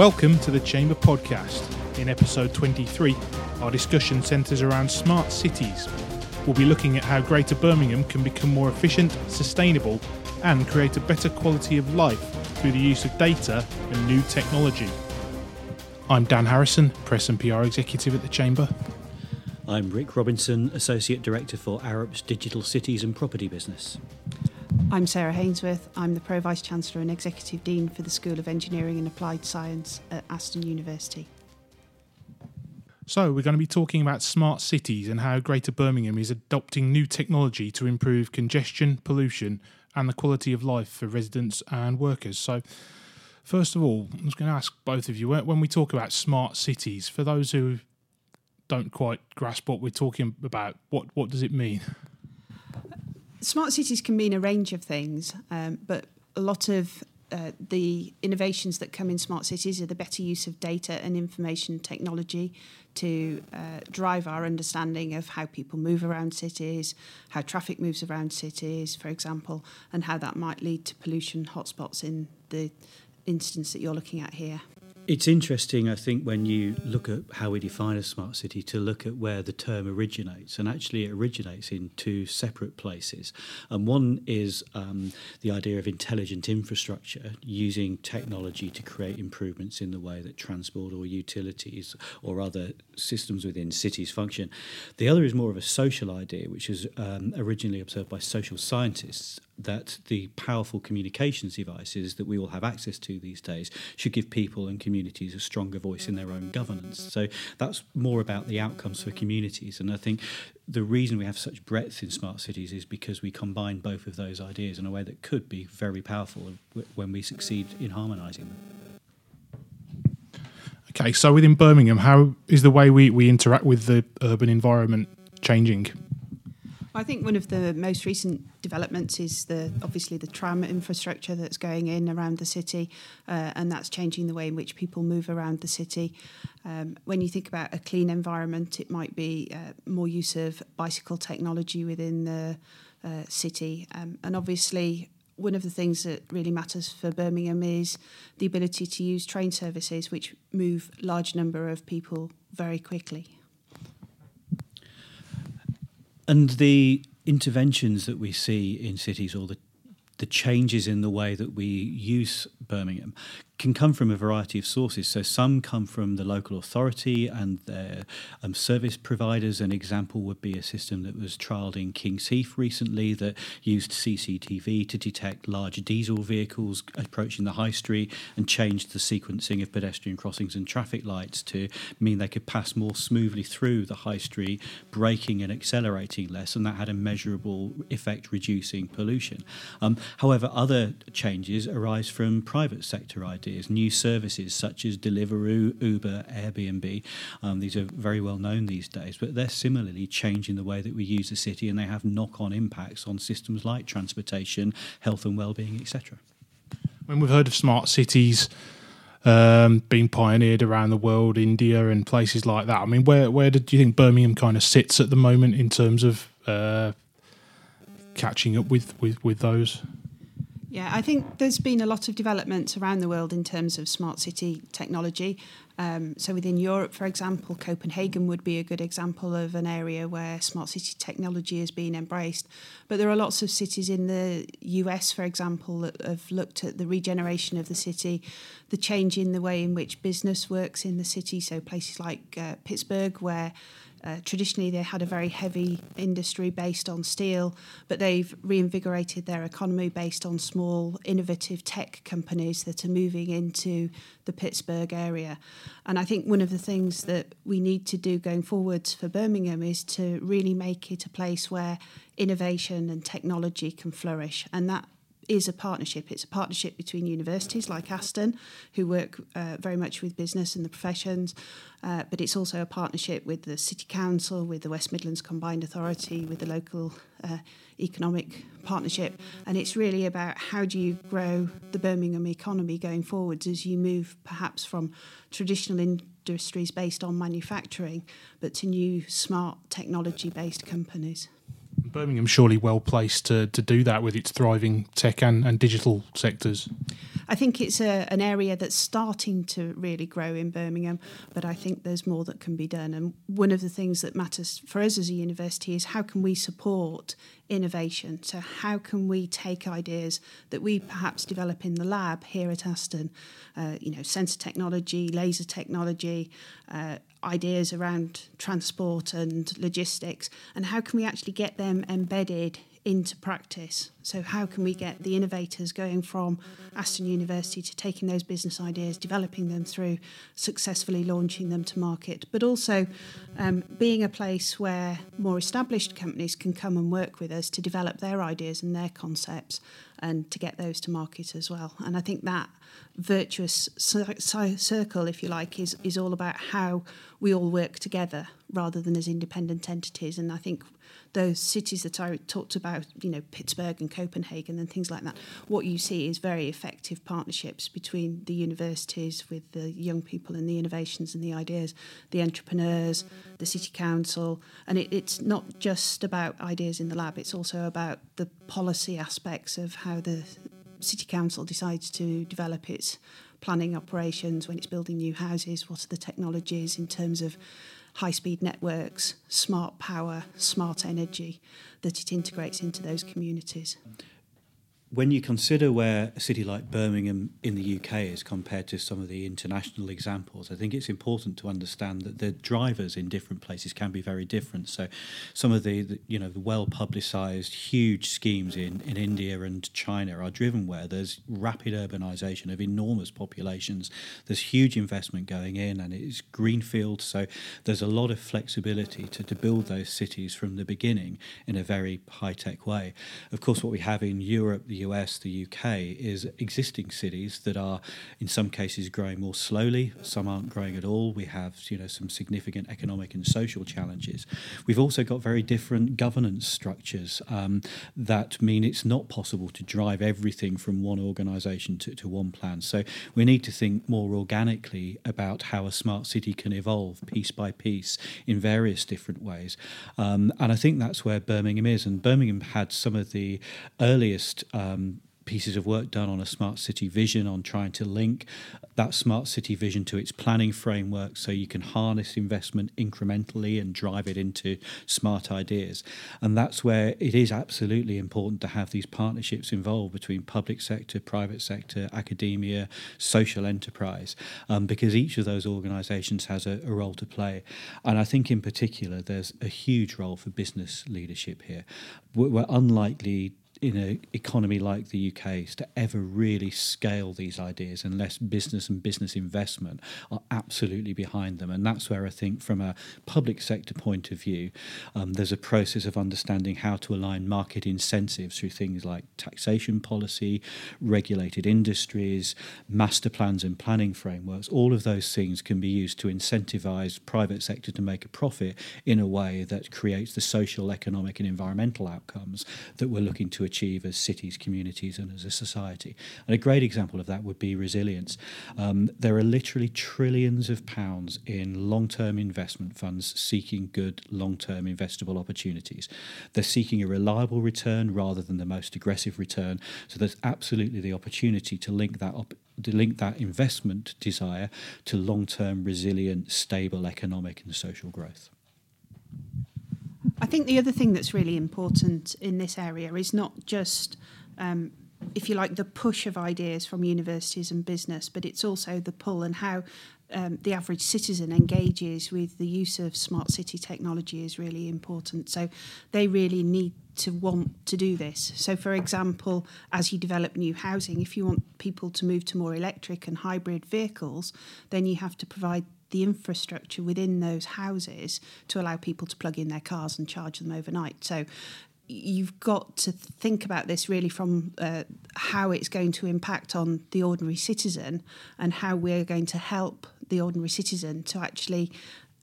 Welcome to the Chamber Podcast. In episode 23, our discussion centres around smart cities. We'll be looking at how Greater Birmingham can become more efficient, sustainable, and create a better quality of life through the use of data and new technology. I'm Dan Harrison, Press and PR Executive at the Chamber. I'm Rick Robinson, Associate Director for Arup's Digital Cities and Property Business. I'm Sarah Hainsworth. I'm the Pro Vice Chancellor and Executive Dean for the School of Engineering and Applied Science at Aston University. So, we're going to be talking about smart cities and how Greater Birmingham is adopting new technology to improve congestion, pollution, and the quality of life for residents and workers. So, first of all, I was going to ask both of you when we talk about smart cities, for those who don't quite grasp what we're talking about, what, what does it mean? Smart cities can mean a range of things, um, but a lot of uh, the innovations that come in smart cities are the better use of data and information technology to uh, drive our understanding of how people move around cities, how traffic moves around cities, for example, and how that might lead to pollution hotspots in the instance that you're looking at here. It's interesting, I think, when you look at how we define a smart city, to look at where the term originates. And actually, it originates in two separate places. And one is um, the idea of intelligent infrastructure, using technology to create improvements in the way that transport or utilities or other systems within cities function. The other is more of a social idea, which was um, originally observed by social scientists that the powerful communications devices that we all have access to these days should give people and communities a stronger voice in their own governance. So that's more about the outcomes for communities. And I think the reason we have such breadth in smart cities is because we combine both of those ideas in a way that could be very powerful when we succeed in harmonising them. Okay, so within Birmingham, how is the way we, we interact with the urban environment changing? I think one of the most recent developments is the obviously the tram infrastructure that's going in around the city, uh, and that's changing the way in which people move around the city. Um, when you think about a clean environment, it might be uh, more use of bicycle technology within the uh, city, um, and obviously. One of the things that really matters for Birmingham is the ability to use train services, which move large number of people very quickly. And the interventions that we see in cities or the the changes in the way that we use Birmingham can come from a variety of sources. So some come from the local authority and their um, service providers. An example would be a system that was trialled in Kings Heath recently that used CCTV to detect large diesel vehicles approaching the high street and changed the sequencing of pedestrian crossings and traffic lights to mean they could pass more smoothly through the high street, braking and accelerating less, and that had a measurable effect reducing pollution. Um, however, other changes arise from private sector ideas new services such as Deliveroo, Uber, Airbnb. Um, these are very well known these days, but they're similarly changing the way that we use the city and they have knock on impacts on systems like transportation, health and well-being, etc. When we've heard of smart cities, um, being pioneered around the world, India and places like that. I mean, where where do you think Birmingham kind of sits at the moment in terms of uh, catching up with, with, with those? Yeah, I think there's been a lot of developments around the world in terms of smart city technology. Um, so within Europe, for example, Copenhagen would be a good example of an area where smart city technology is being embraced. But there are lots of cities in the US, for example, that have looked at the regeneration of the city, the change in the way in which business works in the city. So places like uh, Pittsburgh, where uh, traditionally, they had a very heavy industry based on steel, but they've reinvigorated their economy based on small, innovative tech companies that are moving into the Pittsburgh area. And I think one of the things that we need to do going forwards for Birmingham is to really make it a place where innovation and technology can flourish. And that is a partnership. It's a partnership between universities like Aston, who work uh, very much with business and the professions, uh, but it's also a partnership with the City Council, with the West Midlands Combined Authority, with the local uh, economic partnership. And it's really about how do you grow the Birmingham economy going forwards as you move perhaps from traditional industries based on manufacturing, but to new smart technology based companies. Birmingham surely well placed to, to do that with its thriving tech and, and digital sectors. I think it's a, an area that's starting to really grow in Birmingham, but I think there's more that can be done. And one of the things that matters for us as a university is how can we support innovation? So, how can we take ideas that we perhaps develop in the lab here at Aston, uh, you know, sensor technology, laser technology, uh, ideas around transport and logistics, and how can we actually get them embedded into practice. So, how can we get the innovators going from Aston University to taking those business ideas, developing them through, successfully launching them to market, but also um, being a place where more established companies can come and work with us to develop their ideas and their concepts and to get those to market as well. And I think that virtuous circle, if you like, is, is all about how we all work together rather than as independent entities. And I think those cities that I talked about, you know, Pittsburgh and Copenhagen and things like that, what you see is very effective partnerships between the universities with the young people and the innovations and the ideas, the entrepreneurs, the city council. And it, it's not just about ideas in the lab, it's also about the policy aspects of how the city council decides to develop its planning operations when it's building new houses, what are the technologies in terms of high speed networks, smart power, smart energy that it integrates into those communities. When you consider where a city like Birmingham in the UK is compared to some of the international examples, I think it's important to understand that the drivers in different places can be very different. So, some of the, the you know the well publicised huge schemes in, in India and China are driven where there's rapid urbanisation of enormous populations. There's huge investment going in, and it's greenfield. So there's a lot of flexibility to, to build those cities from the beginning in a very high tech way. Of course, what we have in Europe, the US, the UK, is existing cities that are, in some cases, growing more slowly. Some aren't growing at all. We have, you know, some significant economic and social challenges. We've also got very different governance structures um, that mean it's not possible to drive everything from one organisation to, to one plan. So we need to think more organically about how a smart city can evolve piece by piece in various different ways. Um, and I think that's where Birmingham is. And Birmingham had some of the earliest. Uh, um, pieces of work done on a smart city vision on trying to link that smart city vision to its planning framework so you can harness investment incrementally and drive it into smart ideas. And that's where it is absolutely important to have these partnerships involved between public sector private sector academia social enterprise um, because each of those organizations has a, a role to play. And i think in particular there's a huge role for business leadership here. We're, we're unlikely in an economy like the UK's to ever really scale these ideas unless business and business investment are absolutely behind them. And that's where I think, from a public sector point of view, um, there's a process of understanding how to align market incentives through things like taxation policy, regulated industries, master plans and planning frameworks. All of those things can be used to incentivize private sector to make a profit in a way that creates the social, economic, and environmental outcomes that we're looking to achieve as cities, communities, and as a society. And a great example of that would be resilience. Um, there are literally trillions of pounds in long term investment funds seeking good long term investable opportunities. They're seeking a reliable return rather than the most aggressive return. So there's absolutely the opportunity to link that up to link that investment desire to long term, resilient, stable economic and social growth. I think the other thing that's really important in this area is not just, um, if you like, the push of ideas from universities and business, but it's also the pull and how um, the average citizen engages with the use of smart city technology is really important. So they really need to want to do this. So, for example, as you develop new housing, if you want people to move to more electric and hybrid vehicles, then you have to provide the infrastructure within those houses to allow people to plug in their cars and charge them overnight. So you've got to think about this really from uh, how it's going to impact on the ordinary citizen and how we're going to help the ordinary citizen to actually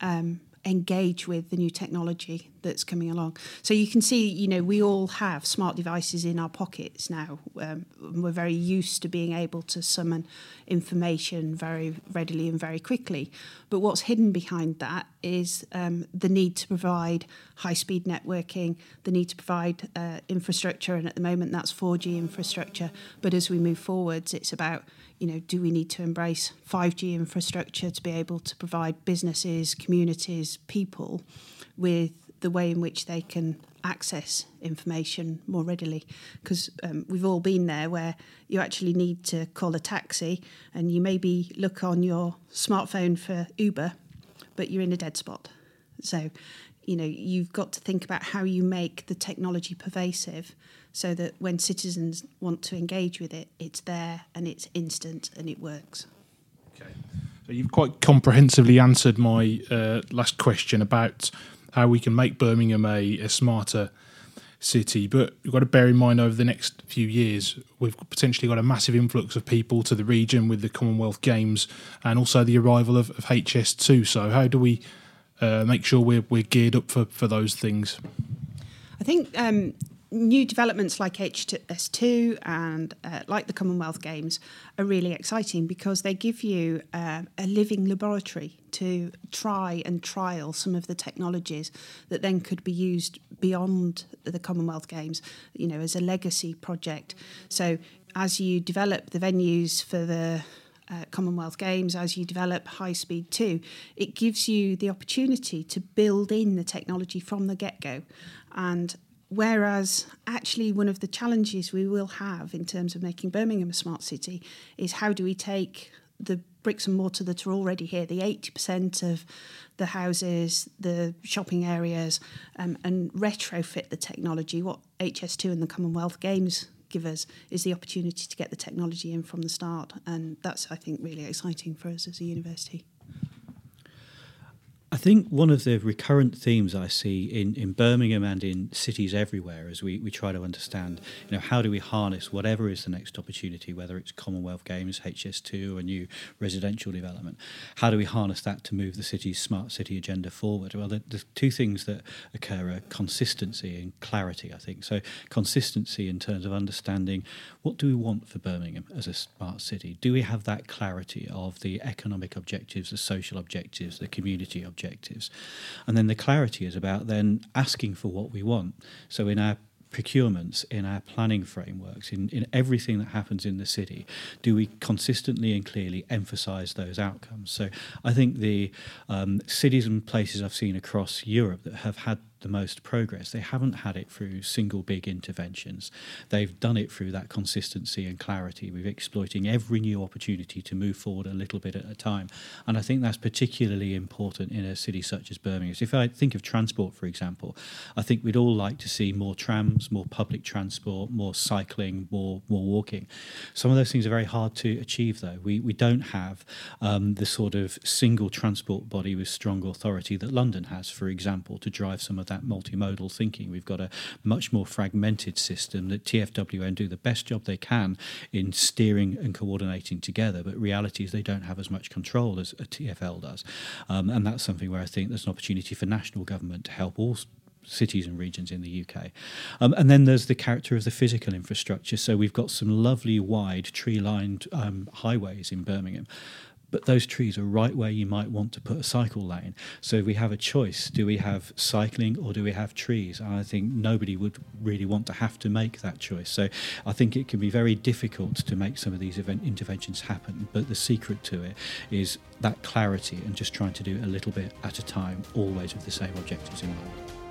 um, engage with the new technology that's coming along. So you can see, you know, we all have smart devices in our pockets now. Um, we're very used to being able to summon information very readily and very quickly. But what's hidden behind that is um, the need to provide high speed networking, the need to provide uh, infrastructure, and at the moment that's 4G infrastructure. But as we move forwards, it's about you know, do we need to embrace 5G infrastructure to be able to provide businesses, communities, people with the way in which they can access information more readily? Because um, we've all been there where you actually need to call a taxi and you maybe look on your smartphone for Uber, but you're in a dead spot. So, you know, you've got to think about how you make the technology pervasive so that when citizens want to engage with it, it's there and it's instant and it works. Okay. So you've quite comprehensively answered my uh, last question about how we can make Birmingham a, a smarter city. But you've got to bear in mind over the next few years, we've potentially got a massive influx of people to the region with the Commonwealth Games and also the arrival of, of HS2. So, how do we uh, make sure we're, we're geared up for, for those things? I think um, new developments like HS2 and uh, like the Commonwealth Games are really exciting because they give you uh, a living laboratory to try and trial some of the technologies that then could be used beyond the Commonwealth Games, you know, as a legacy project. So as you develop the venues for the uh, Commonwealth Games, as you develop High Speed 2, it gives you the opportunity to build in the technology from the get go. And Whereas, actually, one of the challenges we will have in terms of making Birmingham a smart city is how do we take the bricks and mortar that are already here, the 80% of the houses, the shopping areas, um, and retrofit the technology. What HS2 and the Commonwealth Games give us is the opportunity to get the technology in from the start. And that's, I think, really exciting for us as a university. I think one of the recurrent themes I see in, in Birmingham and in cities everywhere as we, we try to understand, you know, how do we harness whatever is the next opportunity, whether it's Commonwealth Games, HS2, or a new residential development, how do we harness that to move the city's smart city agenda forward? Well, the, the two things that occur are consistency and clarity, I think. So consistency in terms of understanding what do we want for Birmingham as a smart city? Do we have that clarity of the economic objectives, the social objectives, the community objectives? Objectives. And then the clarity is about then asking for what we want. So in our procurements, in our planning frameworks, in, in everything that happens in the city, do we consistently and clearly emphasise those outcomes? So I think the um, cities and places I've seen across Europe that have had the most progress. They haven't had it through single big interventions. They've done it through that consistency and clarity with exploiting every new opportunity to move forward a little bit at a time. And I think that's particularly important in a city such as Birmingham. If I think of transport, for example, I think we'd all like to see more trams, more public transport, more cycling, more more walking. Some of those things are very hard to achieve, though. We we don't have um, the sort of single transport body with strong authority that London has, for example, to drive some of that multimodal thinking. We've got a much more fragmented system that TFWM do the best job they can in steering and coordinating together, but reality is they don't have as much control as a TFL does. Um, and that's something where I think there's an opportunity for national government to help all cities and regions in the UK. Um, and then there's the character of the physical infrastructure. So we've got some lovely wide tree lined um, highways in Birmingham but those trees are right where you might want to put a cycle lane. So we have a choice: do we have cycling or do we have trees? And I think nobody would really want to have to make that choice. So I think it can be very difficult to make some of these event interventions happen. But the secret to it is that clarity and just trying to do it a little bit at a time, always with the same objectives in mind.